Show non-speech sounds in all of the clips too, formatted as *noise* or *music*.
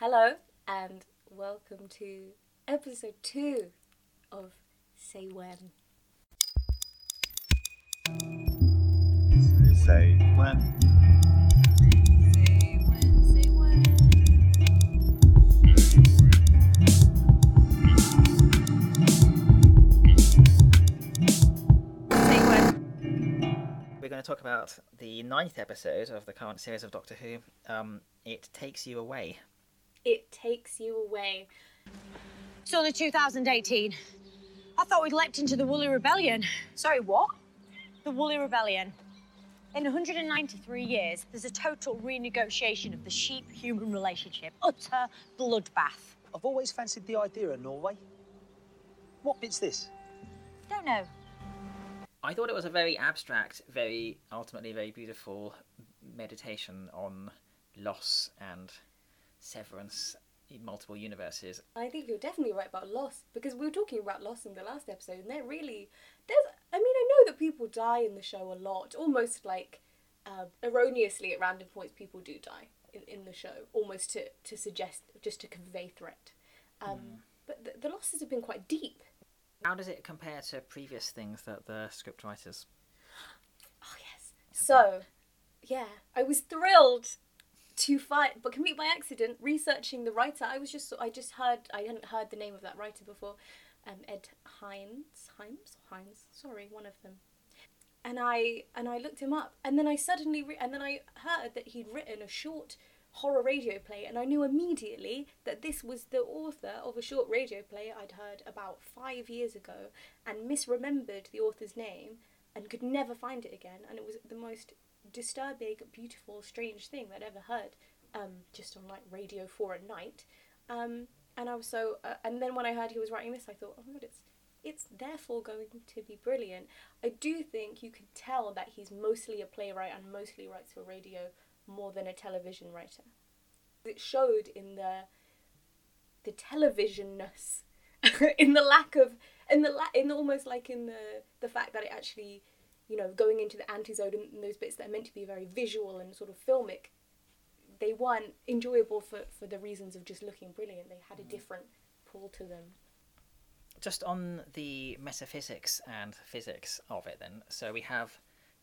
Hello and welcome to episode two of Say When. Say when. Say when, say when. Say when. We're going to talk about the ninth episode of the current series of Doctor Who. Um, it takes you away. It takes you away. It's only 2018. I thought we'd leapt into the Woolly Rebellion. Sorry, what? The Woolly Rebellion. In 193 years, there's a total renegotiation of the sheep human relationship. Utter bloodbath. I've always fancied the idea of Norway. What bit's this? Don't know. I thought it was a very abstract, very ultimately very beautiful meditation on loss and severance in multiple universes. I think you're definitely right about loss because we were talking about loss in the last episode, and there really there's. I mean, I know that people die in the show a lot, almost like uh, erroneously at random points. People do die in, in the show, almost to to suggest just to convey threat. Um, But the, the losses have been quite deep. How does it compare to previous things that the scriptwriters? *gasps* Oh yes. So, yeah, I was thrilled to find, but complete by accident, researching the writer. I was just, I just heard, I hadn't heard the name of that writer before. Um, Ed Hines, Himes, Hines. Sorry, one of them. And I and I looked him up, and then I suddenly, re- and then I heard that he'd written a short horror radio play, and I knew immediately that this was the author of a short radio play I'd heard about five years ago, and misremembered the author's name, and could never find it again. And it was the most disturbing, beautiful, strange thing that I'd ever heard, um, just on like Radio Four at night. Um, and I was so, uh, and then when I heard he was writing this, I thought, oh my god, it's it's therefore going to be brilliant. I do think you could tell that he's mostly a playwright and mostly writes for radio more than a television writer. It showed in the the televisionness, *laughs* in the lack of, in the la- in almost like in the the fact that it actually, you know, going into the anti-zone and, and those bits that are meant to be very visual and sort of filmic, they weren't enjoyable for for the reasons of just looking brilliant. They had a different pull to them. Just on the metaphysics and physics of it, then. So we have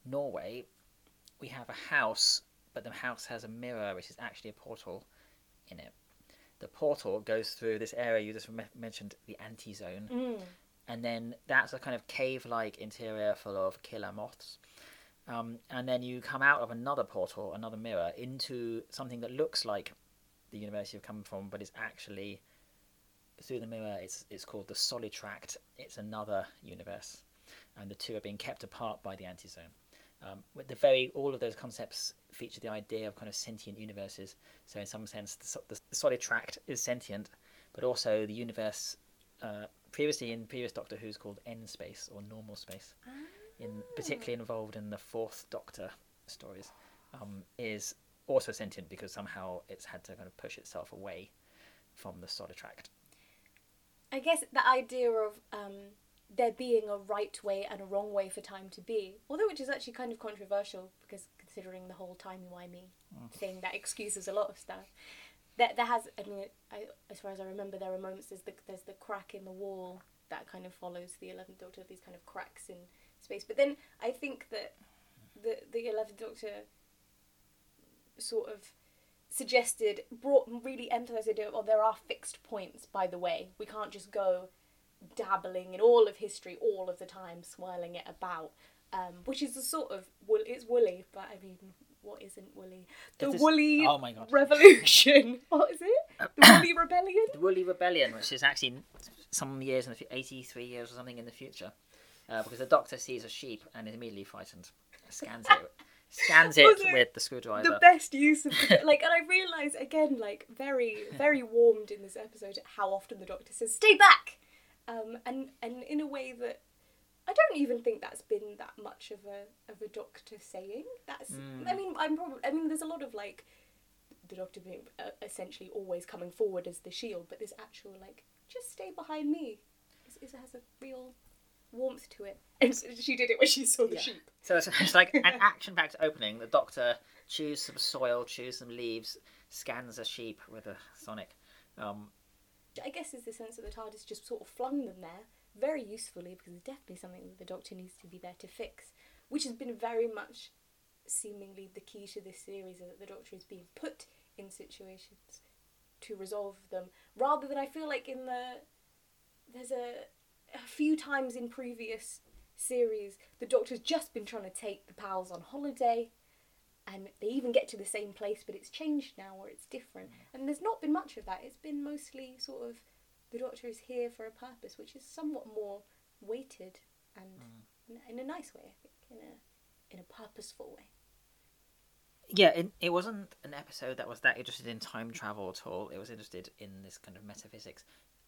Norway, we have a house, but the house has a mirror, which is actually a portal in it. The portal goes through this area you just mentioned, the anti zone, Mm. And then that's a kind of cave like interior full of killer moths. Um, and then you come out of another portal, another mirror, into something that looks like the universe you've come from, but is actually through the mirror. It's it's called the Solitract. It's another universe, and the two are being kept apart by the anti-zone. Um, with the very all of those concepts feature the idea of kind of sentient universes. So in some sense, the, the Solitract is sentient, but also the universe. Uh, previously in previous Doctor Who's called N space or normal space, in particularly involved in the fourth Doctor stories, um, is also sentient because somehow it's had to kind of push itself away from the Solitract. I guess the idea of um, there being a right way and a wrong way for time to be, although which is actually kind of controversial because considering the whole timey wimey thing that excuses a lot of stuff. There, there has, I mean, I, as far as I remember, there are moments. There's the there's the crack in the wall that kind of follows the Eleventh Doctor. These kind of cracks in space, but then I think that the the Eleventh Doctor sort of suggested brought really emphasized the idea of oh, there are fixed points by the way we can't just go dabbling in all of history all of the time swirling it about um, which is a sort of wool it's woolly but i mean what isn't woolly? The is- woolly oh my God. revolution. *laughs* What is it? The woolly rebellion? The Woolly Rebellion, which is actually some years in the 83 years or something in the future, uh, because the Doctor sees a sheep and is immediately frightened, scans it, scans *laughs* it with the screwdriver. the best use of the, like and i realize again like very very warmed in this episode how often the doctor says stay back! Um and and in a way that i don't even think that's been that much of a of a doctor saying that's i mean i'm probably i mean there's a lot of like the doctor being uh, essentially always coming forward as the shield but this actual like just stay behind me is, is has a real warmth to it. *laughs* And she did it when she saw the Yeah. sheep. So it's, it's like an *laughs* action-packed opening. The Doctor chews some soil, chews some leaves, scans a sheep with a sonic. Um, I guess is the sense that the TARDIS just sort of flung them there very usefully because it's definitely something that the Doctor needs to be there to fix, which has been very much seemingly the key to this series is that the Doctor is being put in situations to resolve them rather than I feel like in the there's a a few times in previous series the Doctor's just been trying to take the pals on holiday and they even get to the same place but it's changed now or it's different. Mm. And there's not been much of that. It's been mostly sort of the doctor is here for a purpose which is somewhat more weighted and in, in a nice way i think in a in a purposeful way yeah, it, it wasn't an episode that was that interested in time travel at all. It was interested in this kind of metaphysics,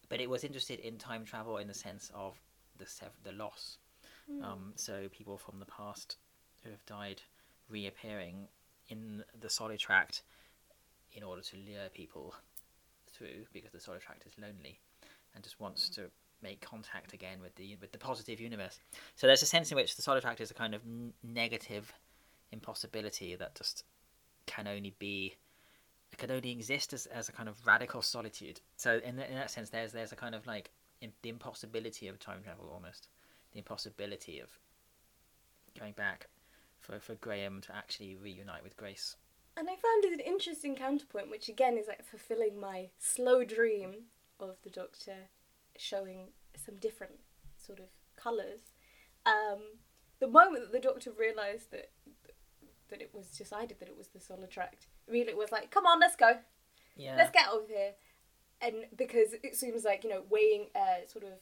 but it was interested in time travel in the sense of the sev- the loss. Um, so people from the past who have died reappearing in the Solitract in order to lure people through because the Solitract is lonely and just wants to make contact again with the with the positive universe. So there's a sense in which the Solitract is a kind of n- negative impossibility that just can only be can only exist as, as a kind of radical solitude. So in, in that sense, there's there's a kind of like im- the impossibility of time travel almost, the impossibility of going back for for Graham to actually reunite with Grace. and i found it an interesting counterpoint which again is like fulfilling my slow dream of the doctor showing some different sort of colours um, the moment that the doctor realised that that it was decided that it was the Solitract immediately was like come on let's go. Yeah. let's get over here. And because it seems like you know weighing uh sort of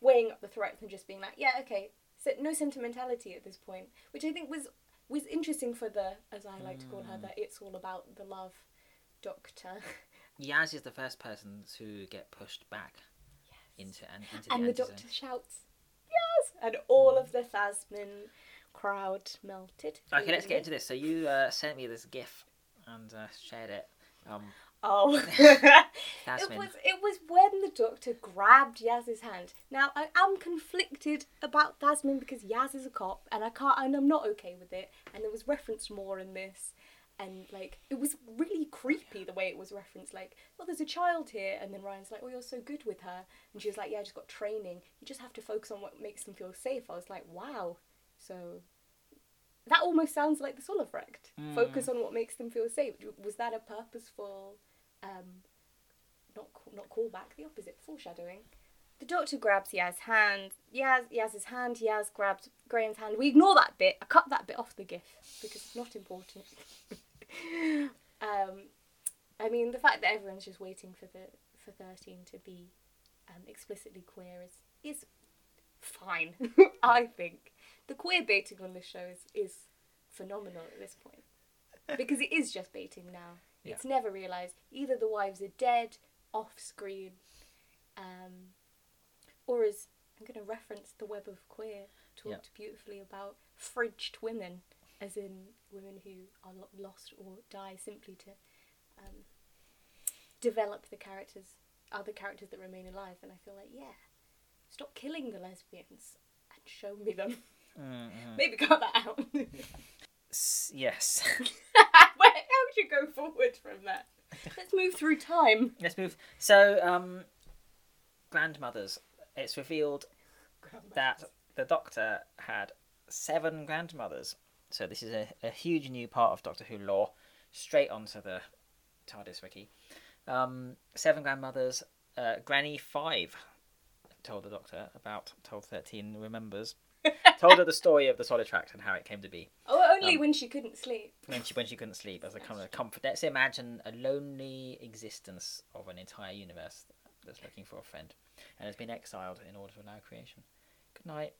weighing up the threat and just being like yeah okay so no sentimentality at this point which i think was was interesting for the as i like to call her that it's all about the love doctor *laughs* Yaz is the first person to get pushed back into and into and the the doctor shouts yes and all of the Thasmin crowd melted Okay, let's get into this. So you uh, sent me this GIF and uh, shared it. Um, Oh, *laughs* it was it was when the doctor grabbed Yaz's hand. Now I am conflicted about Thasmin because Yaz is a cop, and I can't, and I'm not okay with it. And there was reference more in this, and like it was really creepy the way it was referenced. Like, well, there's a child here, and then Ryan's like, "Oh, you're so good with her," and she was like, "Yeah, I just got training. You just have to focus on what makes them feel safe." I was like, "Wow." So that almost sounds like the Solitract. Focus on what makes them feel safe. Was that a purposeful, um, not ca- not callback, the opposite, foreshadowing? The doctor grabs Yaz's hand. Yaz Yaz's hand. Yaz grabs Graham's hand. We ignore that bit. I cut that bit off the gif because it's not important. *laughs* um, I mean, the fact that everyone's just waiting for the for thirteen to be um, explicitly queer is is fine. *laughs* I think. The queer baiting on this show is is phenomenal at this point. Because it is just baiting now. It's never realised. Either the wives are dead off screen, um, or as I'm going to reference the Web of Queer talked beautifully about fridged women, as in women who are lo- lost or die simply to um, develop the characters, other characters that remain alive. And I feel like, yeah, stop killing the lesbians and show me them. *laughs* Maybe cut that out. S- yes. *laughs* Where, how would you go forward from that? Let's move through time. Let's move. So, um, grandmothers. It's revealed that the Doctor had seven grandmothers. So this is a, a huge new part of Doctor Who lore. Straight onto the TARDIS wiki. Um, seven grandmothers. Uh, Granny five told the Doctor about. Told thirteen remembers. *laughs* told her the story of the Solitract and how it came to be Oh, only Um, when she couldn't sleep. when she when she couldn't sleep as a kind of comfort. Let's imagine a lonely existence of an entire universe that's looking for a friend and has been exiled in order to allow creation. Good night.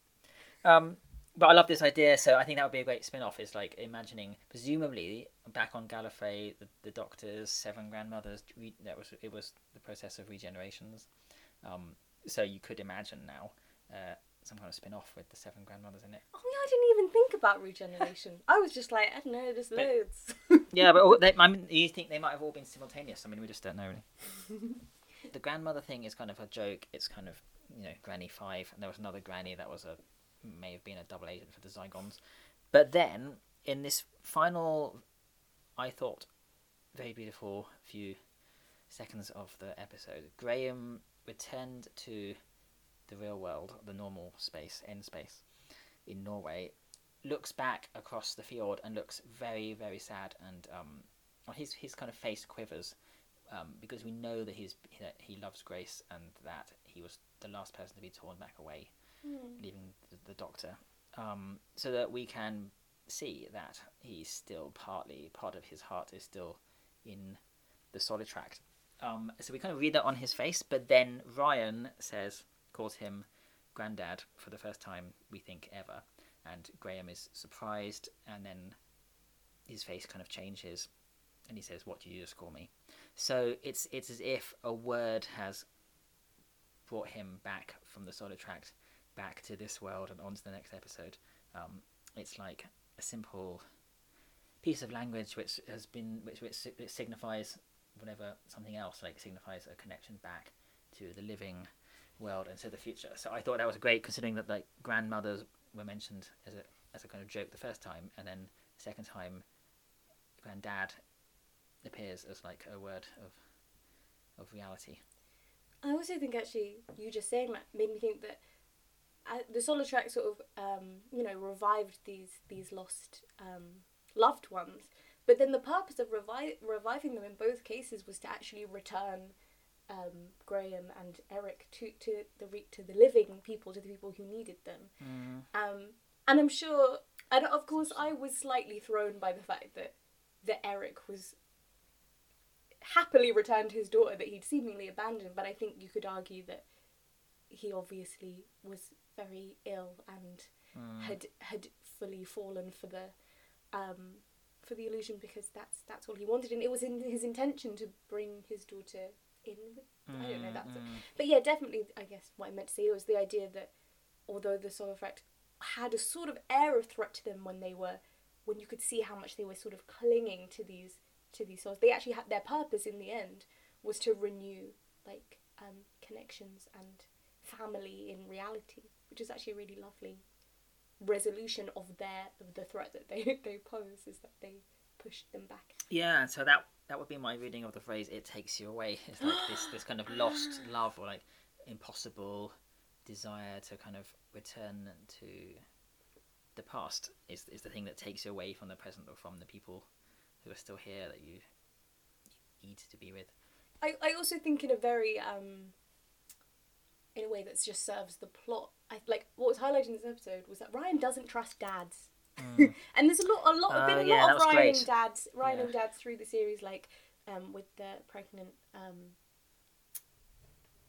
Um, but I love this idea, so I think that would be a great spin-off. Is like imagining, presumably, back on Gallifrey, the, the Doctor's seven grandmothers. Re- that was it was the process of regenerations. Um, so you could imagine now uh, some kind of spin-off with the seven grandmothers in it. Oh, yeah, I didn't even think about regeneration. *laughs* I was just like, I don't know, there's loads. Yeah, but all- *laughs* they, I mean, you think they might have all been simultaneous? I mean, we just don't know really. *laughs* the grandmother thing is kind of a joke. It's kind of you know Granny Five, and there was another Granny that was a may have been a double agent for the Zygons. But then in this final, I thought, very beautiful few seconds of the episode, Graham returned to the real world, the normal space, N space, in Norway, looks back across the field and looks very, very sad, and um, his his kind of face quivers um, because we know that he's that he loves Grace and that he was the last person to be torn back away, leaving the, the Doctor, um, so that we can see that he's still partly part of his heart is still in the Solitract. Um, so we kind of read that on his face, but then Ryan says, calls him granddad for the first time, we think, ever. And Graham is surprised, and then his face kind of changes, and he says, What do you just call me? So it's, it's as if a word has brought him back from the Solitract back to this world and on to the next episode. Um, it's like a simple piece of language which has been which, which, signifies whatever something else like signifies a connection back to the living world and to the future so i thought that was great considering that like grandmothers were mentioned as a as a kind of joke the first time and then the second time granddad appears as like a word of of reality I also think actually you just saying that made me think that uh, the Solitract sort of um, you know revived these these lost um, loved ones, but then the purpose of revi- reviving them in both cases was to actually return um, Graham and Eric to to the re- to the living people to the people who needed them. Um, and I'm sure, and of course, I was slightly thrown by the fact that that Eric was happily returned to his daughter that he'd seemingly abandoned. But I think you could argue that he obviously was very ill and had had fully fallen for the um, for the illusion because that's that's all he wanted, and it was in his intention to bring his daughter in. With, I don't know that's, but yeah, definitely. I guess what I meant to say was the idea that although the soul effect had a sort of air of threat to them when they were when you could see how much they were sort of clinging to these to these souls they actually had their purpose in the end was to renew like um, connections and family in reality which is actually a really lovely resolution of their of the threat that they *laughs* they pose is that they pushed them back Yeah, so that that would be my reading of the phrase "it takes you away." *laughs* It's like this this kind of lost *gasps* love or like impossible desire to kind of return to the past is is the thing that takes you away from the present or from the people who are still here that you, you need to be with. I, I also think in a very um in a way that just serves the plot. I like what was highlighted in this episode was that Ryan doesn't trust dads. *laughs* and there's a lot a lot Oh, been a yeah, lot of Ryan great. and dads Ryan Yeah. and dads through the series like um with the pregnant um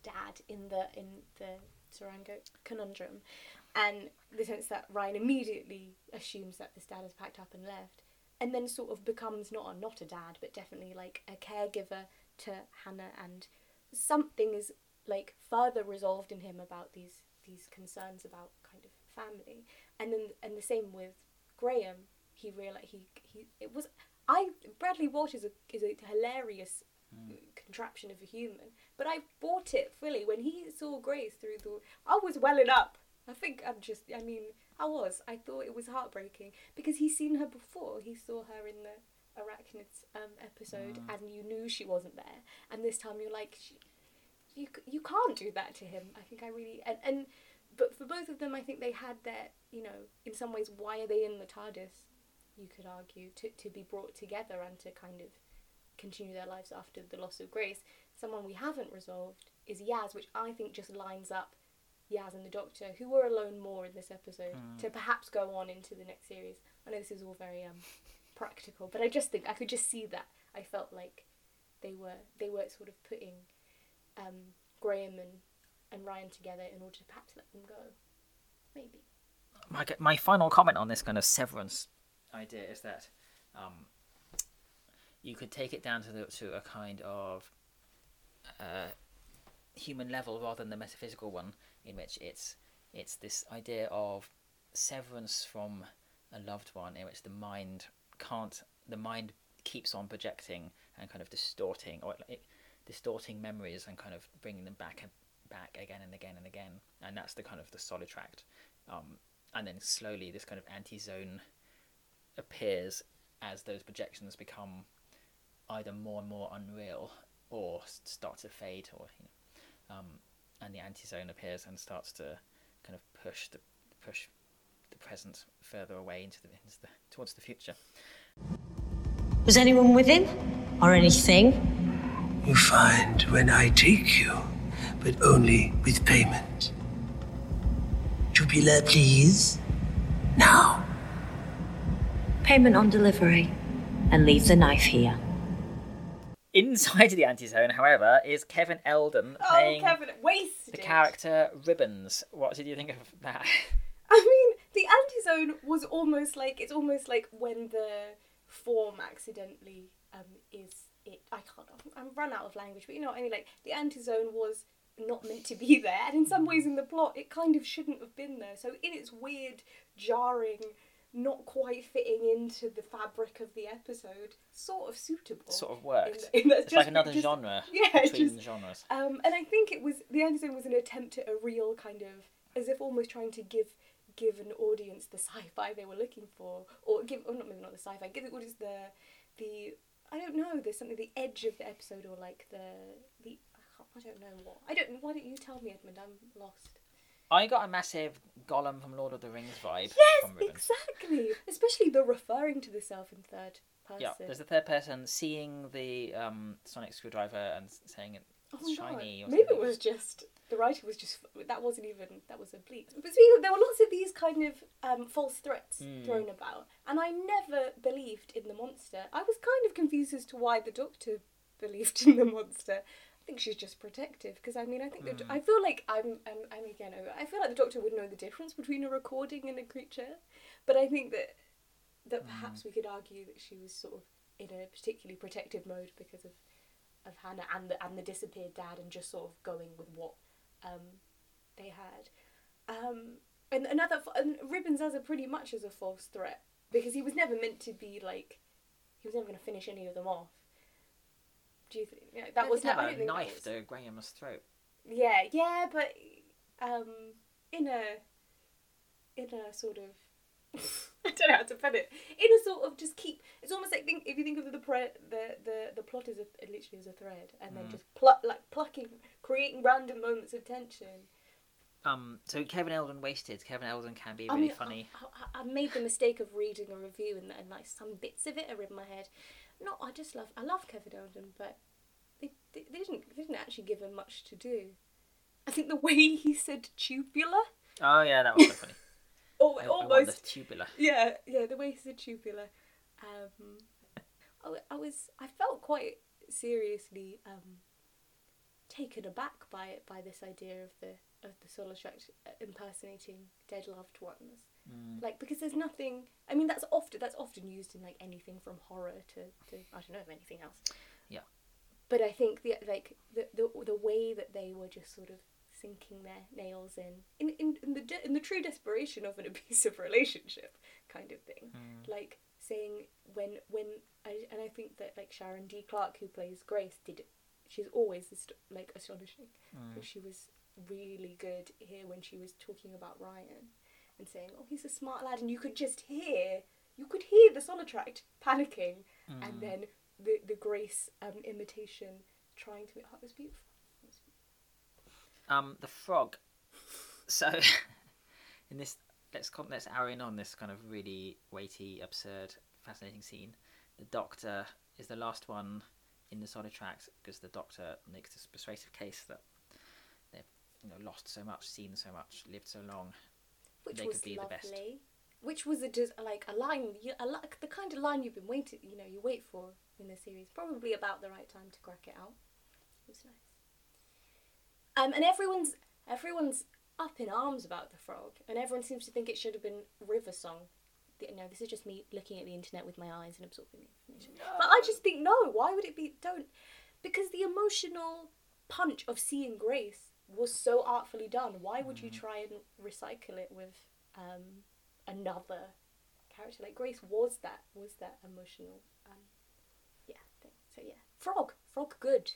dad in the in the Tsuranga conundrum and the sense that Ryan immediately assumes that this dad has packed up and left and then sort of becomes not a not a dad but definitely like a caregiver to Hannah and something is like further resolved in him about these these concerns about kind of family. And then and the same with Graham. He realized he he it was I Bradley Walsh is a is a hilarious hmm. uh, contraption of a human. But I bought it fully when he saw Grace through the I was welling up. I think I'm just I mean I was. I thought it was heartbreaking because he's seen her before. He saw her in the arachnids um, episode ah. and you knew she wasn't there. And this time you're like she, you you can't do that to him. I think I really and and but for both of them, I think they had their you know in some ways why are they in the TARDIS? You could argue to to be brought together and to kind of continue their lives after the loss of Grace. Someone we haven't resolved is Yaz, which I think just lines up Yaz and the Doctor, who were alone more in this episode, to perhaps go on into the next series. I know this is all very um practical, but I just think I could just see that. I felt like they were they were sort of putting um, Graham and, and Ryan together in order to perhaps let them go. Maybe. my my final comment on this kind of severance idea is that um, you could take it down to the, to a kind of uh, human level rather than the metaphysical one, in which it's it's this idea of severance from a loved one, in which the mind can't the mind keeps on projecting and kind of distorting or it, distorting memories and kind of bringing them back and back again and again and again, and that's the kind of the Solitract. Um, and then slowly this kind of anti-zone appears as those projections become either more and more unreal or start to fade, or you know, um, and the anti-zone appears and starts to kind of push the push the present further away into the, into the towards the future. Was anyone with him? Or anything? You find when I take you, but only with payment. Jubilee, please. Now. Payment on delivery. And leave the knife here. Inside the anti-zone, however, is Kevin Eldon Oh, playing Kevin, wasted. the character Ribbons. What did you think of that? *laughs* I mean, the anti-zone was almost like it's almost like when the form accidentally um is it. I can't. I'm run out of language, but you know what I mean. Like the anti-zone was not meant to be *laughs* there, and in some ways in the plot, it kind of shouldn't have been there. So in its weird, jarring, not quite fitting into the fabric of the episode, sort of suitable. Sort of worked. In, in It's just- like another just- genre *laughs* Yeah, between just- genres. um, and I think it was the anti-zone was an attempt at a real kind of as if almost trying to give give an audience the sci-fi they were looking for, or give or not maybe not the sci-fi, give the audience the the I don't know, there's something the edge of the episode or like the the I, I don't know what I don't why don't you tell me Edmund I'm lost. I got a massive Gollum from Lord of the Rings vibe Yes, exactly. Especially the referring to the self in third person. Yeah, there's the third person seeing the um, sonic screwdriver and saying it- Oh it's God. shiny. Or Maybe it was just the writer was just that wasn't even that was a bleep. But speaking of, there were lots of these kind of um, false threats Hmm. thrown about, and I never believed in the monster. I was kind of confused as to why the doctor believed in the monster. I think she's just protective because I mean I think that Hmm. I feel like I'm, I'm I'm again I feel like the doctor would know the difference between a recording and a creature, but I think that that Hmm. perhaps we could argue that she was sort of in a particularly protective mode because of of Hannah and the and the disappeared dad and just sort of going with what um, they had. Um, and another and Ribbons as a pretty much as a false threat because he was never meant to be like he was never going to finish any of them off. Do you think that was they not, I never don't knife to Graham's throat. yeah, yeah, but um, in a in a sort of *laughs* I don't know how to put it. In a sort of just keep. It's almost like think if you think of the pre, the the the plot is a literally as a thread, and then just pluck like plucking, creating random moments of tension. Um, so Kevin Eldon wasted. Kevin Eldon can be I really mean, funny. I, I, I made the mistake of reading a review and, and like some bits of it are in my head. No, I just love I love Kevin Eldon, but they, they, they didn't they didn't actually give him much to do. I think the way he said tubular, Oh yeah, that was so funny. *laughs* or I, I almost the tubular. yeah, yeah, the said tubular. Um, I, I was, I felt quite seriously um, taken aback by it, by this idea of the of the Solitract impersonating dead loved ones. Like because there's nothing. I mean, that's often that's often used in like anything from horror to, to I don't know anything else. Yeah. But I think the like the the the way that they were just sort of sinking their nails in. In in, in the de- in the true desperation of an *laughs* abusive relationship kind of thing. Hmm. Like saying when when I, and I think that like Sharon D. Clarke who plays Grace did she's always like astonishing. Hmm. But she was really good here when she was talking about Ryan and saying oh he's a smart lad and you could just hear you could hear the Solitract panicking. Hmm. And then the the Grace um, imitation trying to make oh, it was beautiful Um, the frog. So, *laughs* in this, let's let's arrow in on this kind of really weighty, absurd, fascinating scene. The Doctor is the last one in the Solitracts because the Doctor makes this persuasive case that they've you know lost so much, seen so much, lived so long. which They was could be the lovely. best. Which was a just like a line, you, a, the kind of line you've been waiting, you know, you wait for in the series. Probably about the right time to crack it out. It was nice. Um, and everyone's everyone's up in arms about the frog, and everyone seems to think it should have been River Song. The- No, this is just me looking at the internet with my eyes and absorbing the information. But I just think no. Why would it be? Don't because the emotional punch of seeing Grace was so artfully done. Why would you try and recycle it with um, another character? Like Grace was that was that emotional, um, yeah thing. So yeah, frog, frog, good,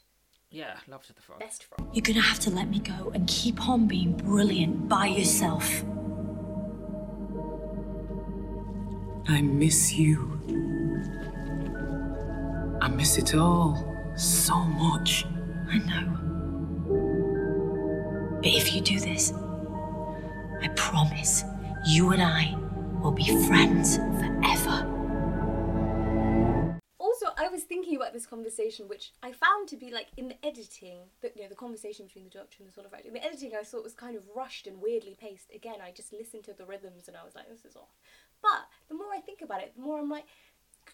Yeah, loved it the frog. best frog. You're gonna have to let me go and keep on being brilliant by yourself. I miss you. I miss it all so much. I know. But if you do this, I promise you and I will be friends forever. This conversation, which I found to be like in the editing, the, you know, the conversation between the Doctor and the Soul of Right. In the editing, I thought was kind of rushed and weirdly paced. Again, I just listened to the rhythms and I was like, this is off. But the more I think about it, the more I'm like,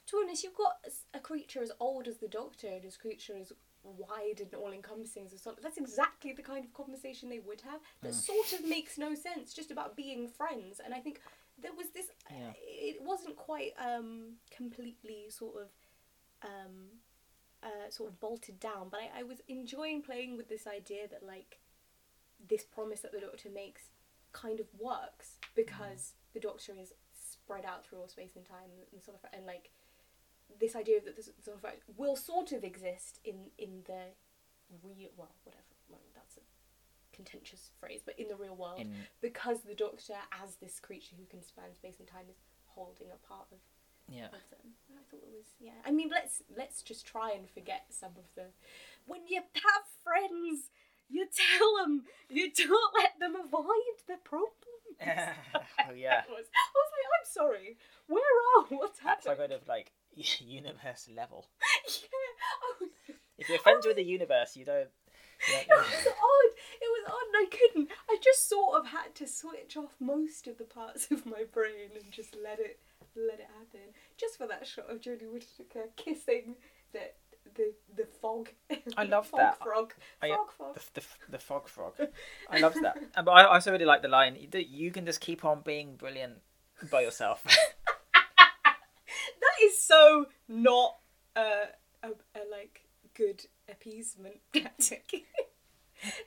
to be honest, you've got a creature as old as the Doctor and his creature as wide and all encompassing as the Soul. That's exactly the kind of conversation they would have. That sort of makes no sense, just about being friends. And I think there was this. Yeah. It wasn't quite um, completely sort of um, uh, sort of bolted down, but I, I was enjoying playing with this idea that like this promise that the Doctor makes kind of works because the Doctor is spread out through all space and time and sort of and like this idea that this sort of will sort of exist in in the real well whatever well, that's a contentious phrase but in the real world In because the Doctor as this creature who can span space and time is holding a part of yeah. I thought it was yeah. I mean, let's let's just try and forget some of the. When you have friends, you tell them. You don't let them avoid the problem. *laughs* oh *laughs* yeah. I was, I was like, I'm sorry. Where are *laughs* what's That's a happening? kind of like universe level. yeah. Was, If you're friends with oh. the universe, you don't. You it was odd. It was odd, and I couldn't. I just sort of had to switch off most of the parts of my brain and just let it let it happen. Just for that shot of Jodie Whittaker kissing the the the fog. I love fog that. Frog. I- Frog frog. the, the, the fog frog. *laughs* I love that. And, but I also really like the line that you can just keep on being brilliant by yourself. *laughs* That is so not uh, a, a like good appeasement *laughs* tactic.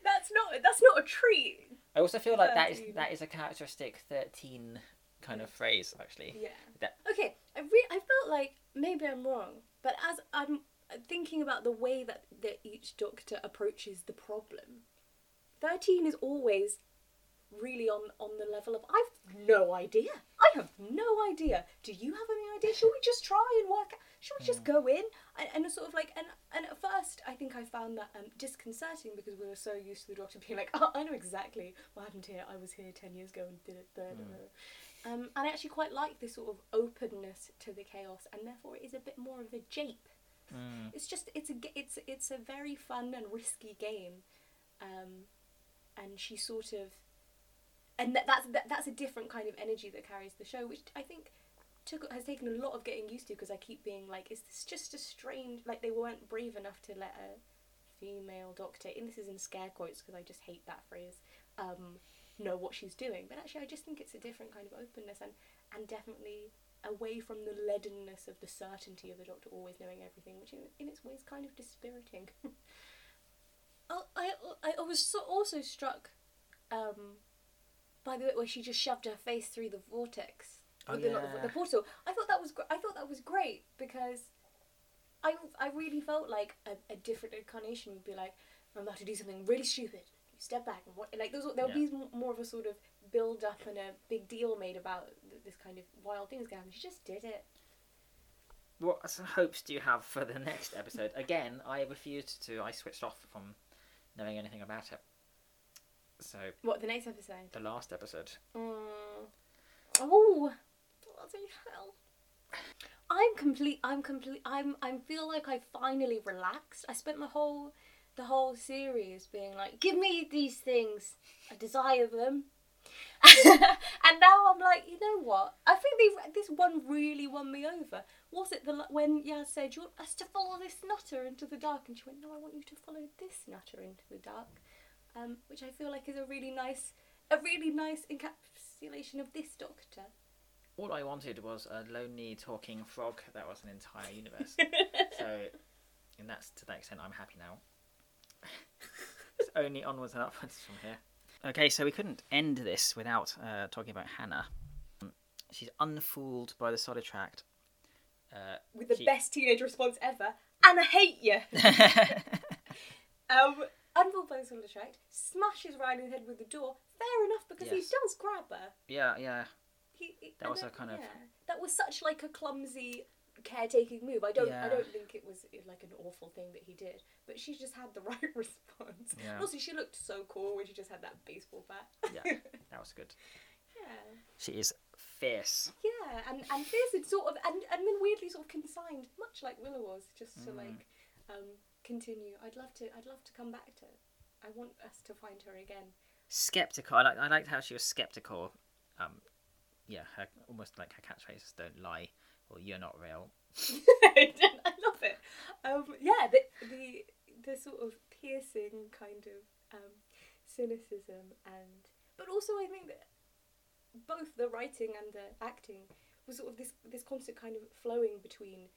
that's not that's not a treat. I also feel like that is that is a characteristic thirteen kind of phrase actually. Yeah. That Okay, I re- I felt like maybe I'm wrong, but as I'm thinking about the way that, that each doctor approaches the problem, thirteen is always really on on the level of I've no idea. I have no idea. Do you have any idea? Should we *laughs* just try and work? Should we just go in and, and it's sort of like and and at first I think I found that um, disconcerting because we were so used to the doctor *laughs* being like, oh, I know exactly what happened here. I was here ten years ago and did it. Da. Um, and I actually quite like this sort of openness to the chaos, and therefore it is a bit more of a jape. It's just it's a it's it's a very fun and risky game, um, and she sort of, and that, that's that, that's a different kind of energy that carries the show, which I think took has taken a lot of getting used to because I keep being like, is this just a strange like they weren't brave enough to let a female doctor, and this is in scare quotes because I just hate that phrase, um, know what she's doing. But actually, I just think it's a different kind of openness and and definitely away from the leadenness of the certainty of the doctor always knowing everything, which in, in its way is kind of dispiriting. *laughs* Oh, I, I, I was so also struck um, by the bit where she just shoved her face through the vortex Oh, with the, the portal. I thought that was gr- I thought that was great because I, I really felt like a, a different incarnation would be like I'm about to do something really stupid. Step back and what like there's there'll Yeah. be more of a sort of build up and a big deal made about th- this kind of wild things going. She just did it. what hopes do you have for the next episode? Again, I refused to. I switched off from knowing anything about it. So What the next episode? the last episode. Mm. Oh, bloody hell! I'm complete. I'm complete. I'm. I feel like I finally relaxed. I spent the whole, the whole series being like, "Give me these things. I desire them." *laughs* and now I'm like, you know what? I think this one really won me over. Was it the when Yaz said, "You want us to follow this nutter into the dark?" and she went, "No, I want you to follow this nutter into the dark," um, which I feel like is a really nice, a really nice encapsulation of this Doctor. All I wanted was a lonely talking frog that was an entire universe. *laughs* so, and that's to that extent, I'm happy now. It's only onwards and upwards from here. Okay, so we couldn't end this without uh, talking about Hannah. She's unfooled by the Solitract. Uh, With the she- best teenage response ever, and I hate you. *laughs* um, unfold by the Solitract, smashes Riley's head with the door. Fair enough because he does grab her. yeah, yeah. he, he- That was a kind of- that was such like a clumsy caretaking move. I don't I don't think it was like an awful thing that he did, but she just had the *laughs* right response. Yeah. Also, she looked so cool when she just had that baseball bat. Yeah, *laughs* that was good. yeah. She is fierce. Yeah, and and this is sort of and and then weirdly sort of consigned, much like Willow was, just Mm. to like um continue. I'd love to. I'd love to come back to. I want us to find her again. Skeptical. I like. I liked how she was skeptical. Um, yeah, her, almost like her catchphrases "Don't lie" or "You're not real." *laughs* I love it. Um, yeah, the, the the sort of piercing kind of um, cynicism and, but also I think that both the writing and the acting was sort of this this constant kind of flowing between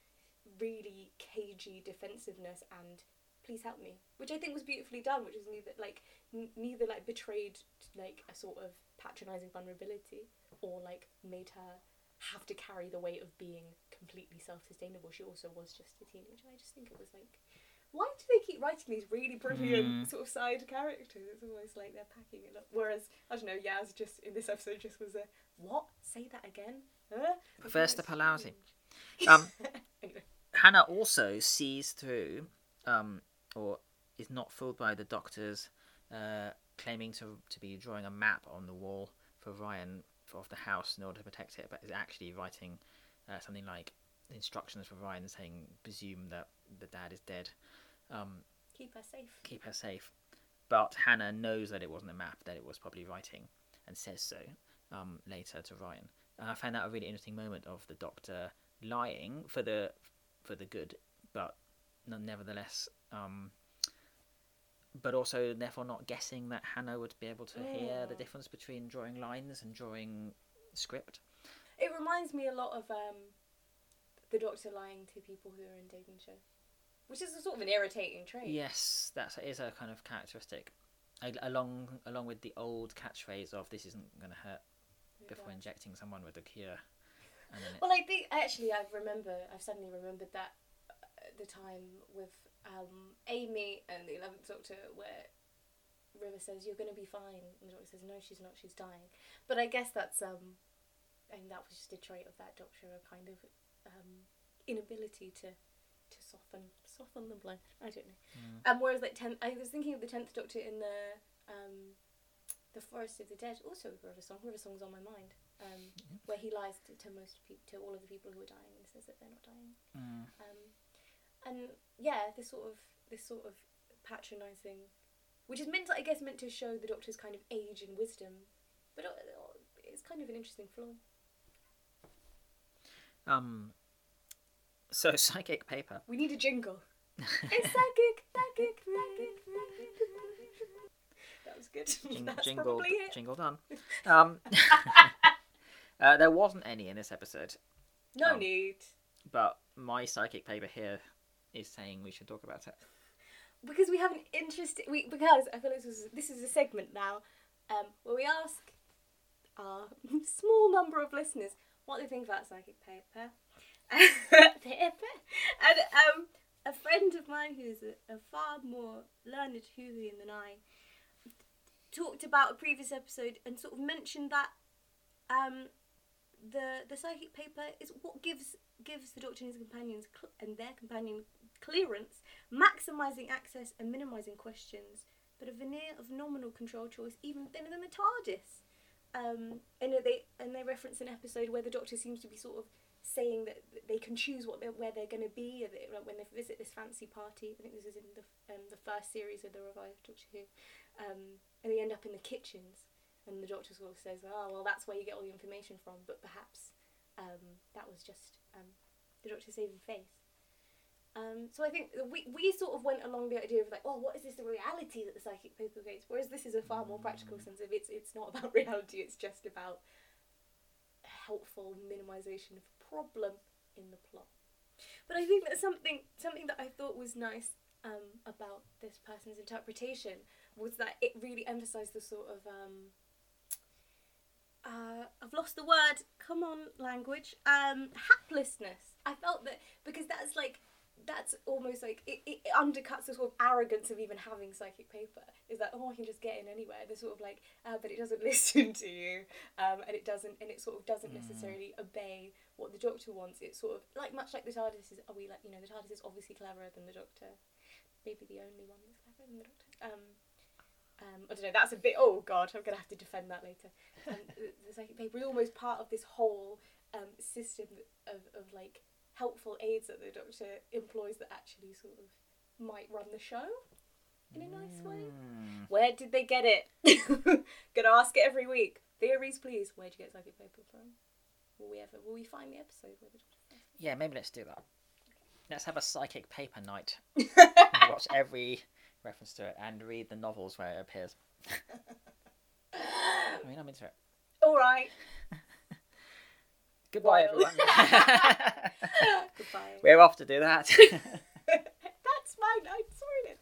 really cagey defensiveness and please help me, which I think was beautifully done, which is neither like n- neither like betrayed like a sort of patronizing vulnerability or like made her have to carry the weight of being completely self-sustainable. She also was just a teenager. I just think it was like, why do they keep writing these really brilliant sort of side characters? It's almost like they're packing it up. Whereas I don't know, Yaz just in this episode just was a what? Say that again? Huh? That's Palauti. strange. Um, *laughs* Anyway. Hannah also sees through, um, or is not fooled by the doctors uh, claiming to to be drawing a map on the wall for Ryan of the house in order to protect it, but is actually writing uh, something like instructions for Ryan saying, "Presume that the dad is dead, um, Keep her safe. keep her safe." But Hannah knows that it wasn't a map; that it was probably writing, and says so um, later to Ryan. And I found that a really interesting moment of the doctor lying for the for the good, but nevertheless, um, but also therefore not guessing that Hannah would be able to hear the Mm. difference between drawing lines and drawing script. It reminds me a lot of um, the Doctor lying to people who are in danger, which is a sort of an irritating trait. Yes, that is a kind of characteristic, A- along along with the old catchphrase of "This isn't going to hurt" before injecting someone with a cure. And then it, Well, I think actually I remember. I've suddenly remembered that uh, the time with um, Amy and the Eleventh Doctor, where River says you're going to be fine, and the Doctor says no, she's not, she's dying. But I guess that's um, and that was just a trait of that Doctor, a kind of um, inability to to soften soften the blow. I don't know. Um, whereas like ten, I was thinking of the tenth Doctor in the um, the Forest of the Dead, also with River Song. River Song's on my mind. Um, where he lies to, to most people, to all of the people who are dying, and says that they're not dying. Mm. Um, and yeah, this sort of this sort of patronising, which is meant, I guess, meant to show the Doctor's kind of age and wisdom, but uh, it's kind of an interesting flaw. um, so *laughs* psychic paper. We need a jingle. *laughs* it's psychic, psychic, psychic, psychic. That was good. Jing- *laughs* That's jingle, probably it. jingle done. Um, uh, there wasn't any in this episode, No um, need. but my psychic paper here is saying we should talk about it. because we have an interesting we because I feel like this is this is a segment now um, where we ask our *laughs* small number of listeners what they think about psychic paper. *laughs* paper. And um, a friend of mine who's a, a far more learned Whovian than I talked about a previous episode and sort of mentioned that um, the the psychic paper is what gives gives the Doctor and his companions cl- and their companion clearance, maximising access and minimising questions, but a veneer of nominal control choice even thinner than the TARDIS. Um, and they and they reference an episode where the Doctor seems to be sort of saying that they can choose what they're, where they're going to be when they visit this fancy party. I think this is in the um, the first series of the revived Doctor Who, um, and they end up in the kitchens. And the doctor sort of says, "Oh, well, that's where you get all the information from." But perhaps um, that was just um, the doctor saving face. Um, so I think we we sort of went along the idea of like, oh, what is this the reality that the psychic paper creates? Whereas this is a far more practical sense of it's it's not *laughs* about reality. It's just about helpful minimization of problem in the plot. But I think that something something that I thought was nice um, about this person's interpretation was that it really emphasized the sort of um, uh, I've lost the word. Come on, language. Um, haplessness. I felt that because that's like that's almost like it, it undercuts the sort of arrogance of even having psychic paper. Is that oh I can just get in anywhere? They're sort of like uh, but it doesn't *laughs* listen to you, um, and it doesn't and it sort of doesn't necessarily obey what the Doctor wants. It's sort of like much like the TARDIS is. Are we like you know the TARDIS is obviously cleverer than the Doctor, maybe the only one that's cleverer than the Doctor. Um, um, I don't know. That's a bit. Oh God, I'm gonna have to defend that later. Um, the, the psychic paper is almost part of this whole um, system of, of like helpful aids that the Doctor employs that actually sort of might run the show in a nice way. Mm. Where did they get it? *laughs* gonna ask it every week. Theories, please. Where'd you get psychic paper from? Will we ever? Will we find the episode where the Doctor? Yeah, maybe let's do that. Let's have a psychic paper night. *laughs* Watch every reference to it and read the novels where it appears. *laughs* I mean, I'm into it. All right. Goodbye, everyone. *laughs* Goodbye. We're off to do that. *laughs* That's my night sorted.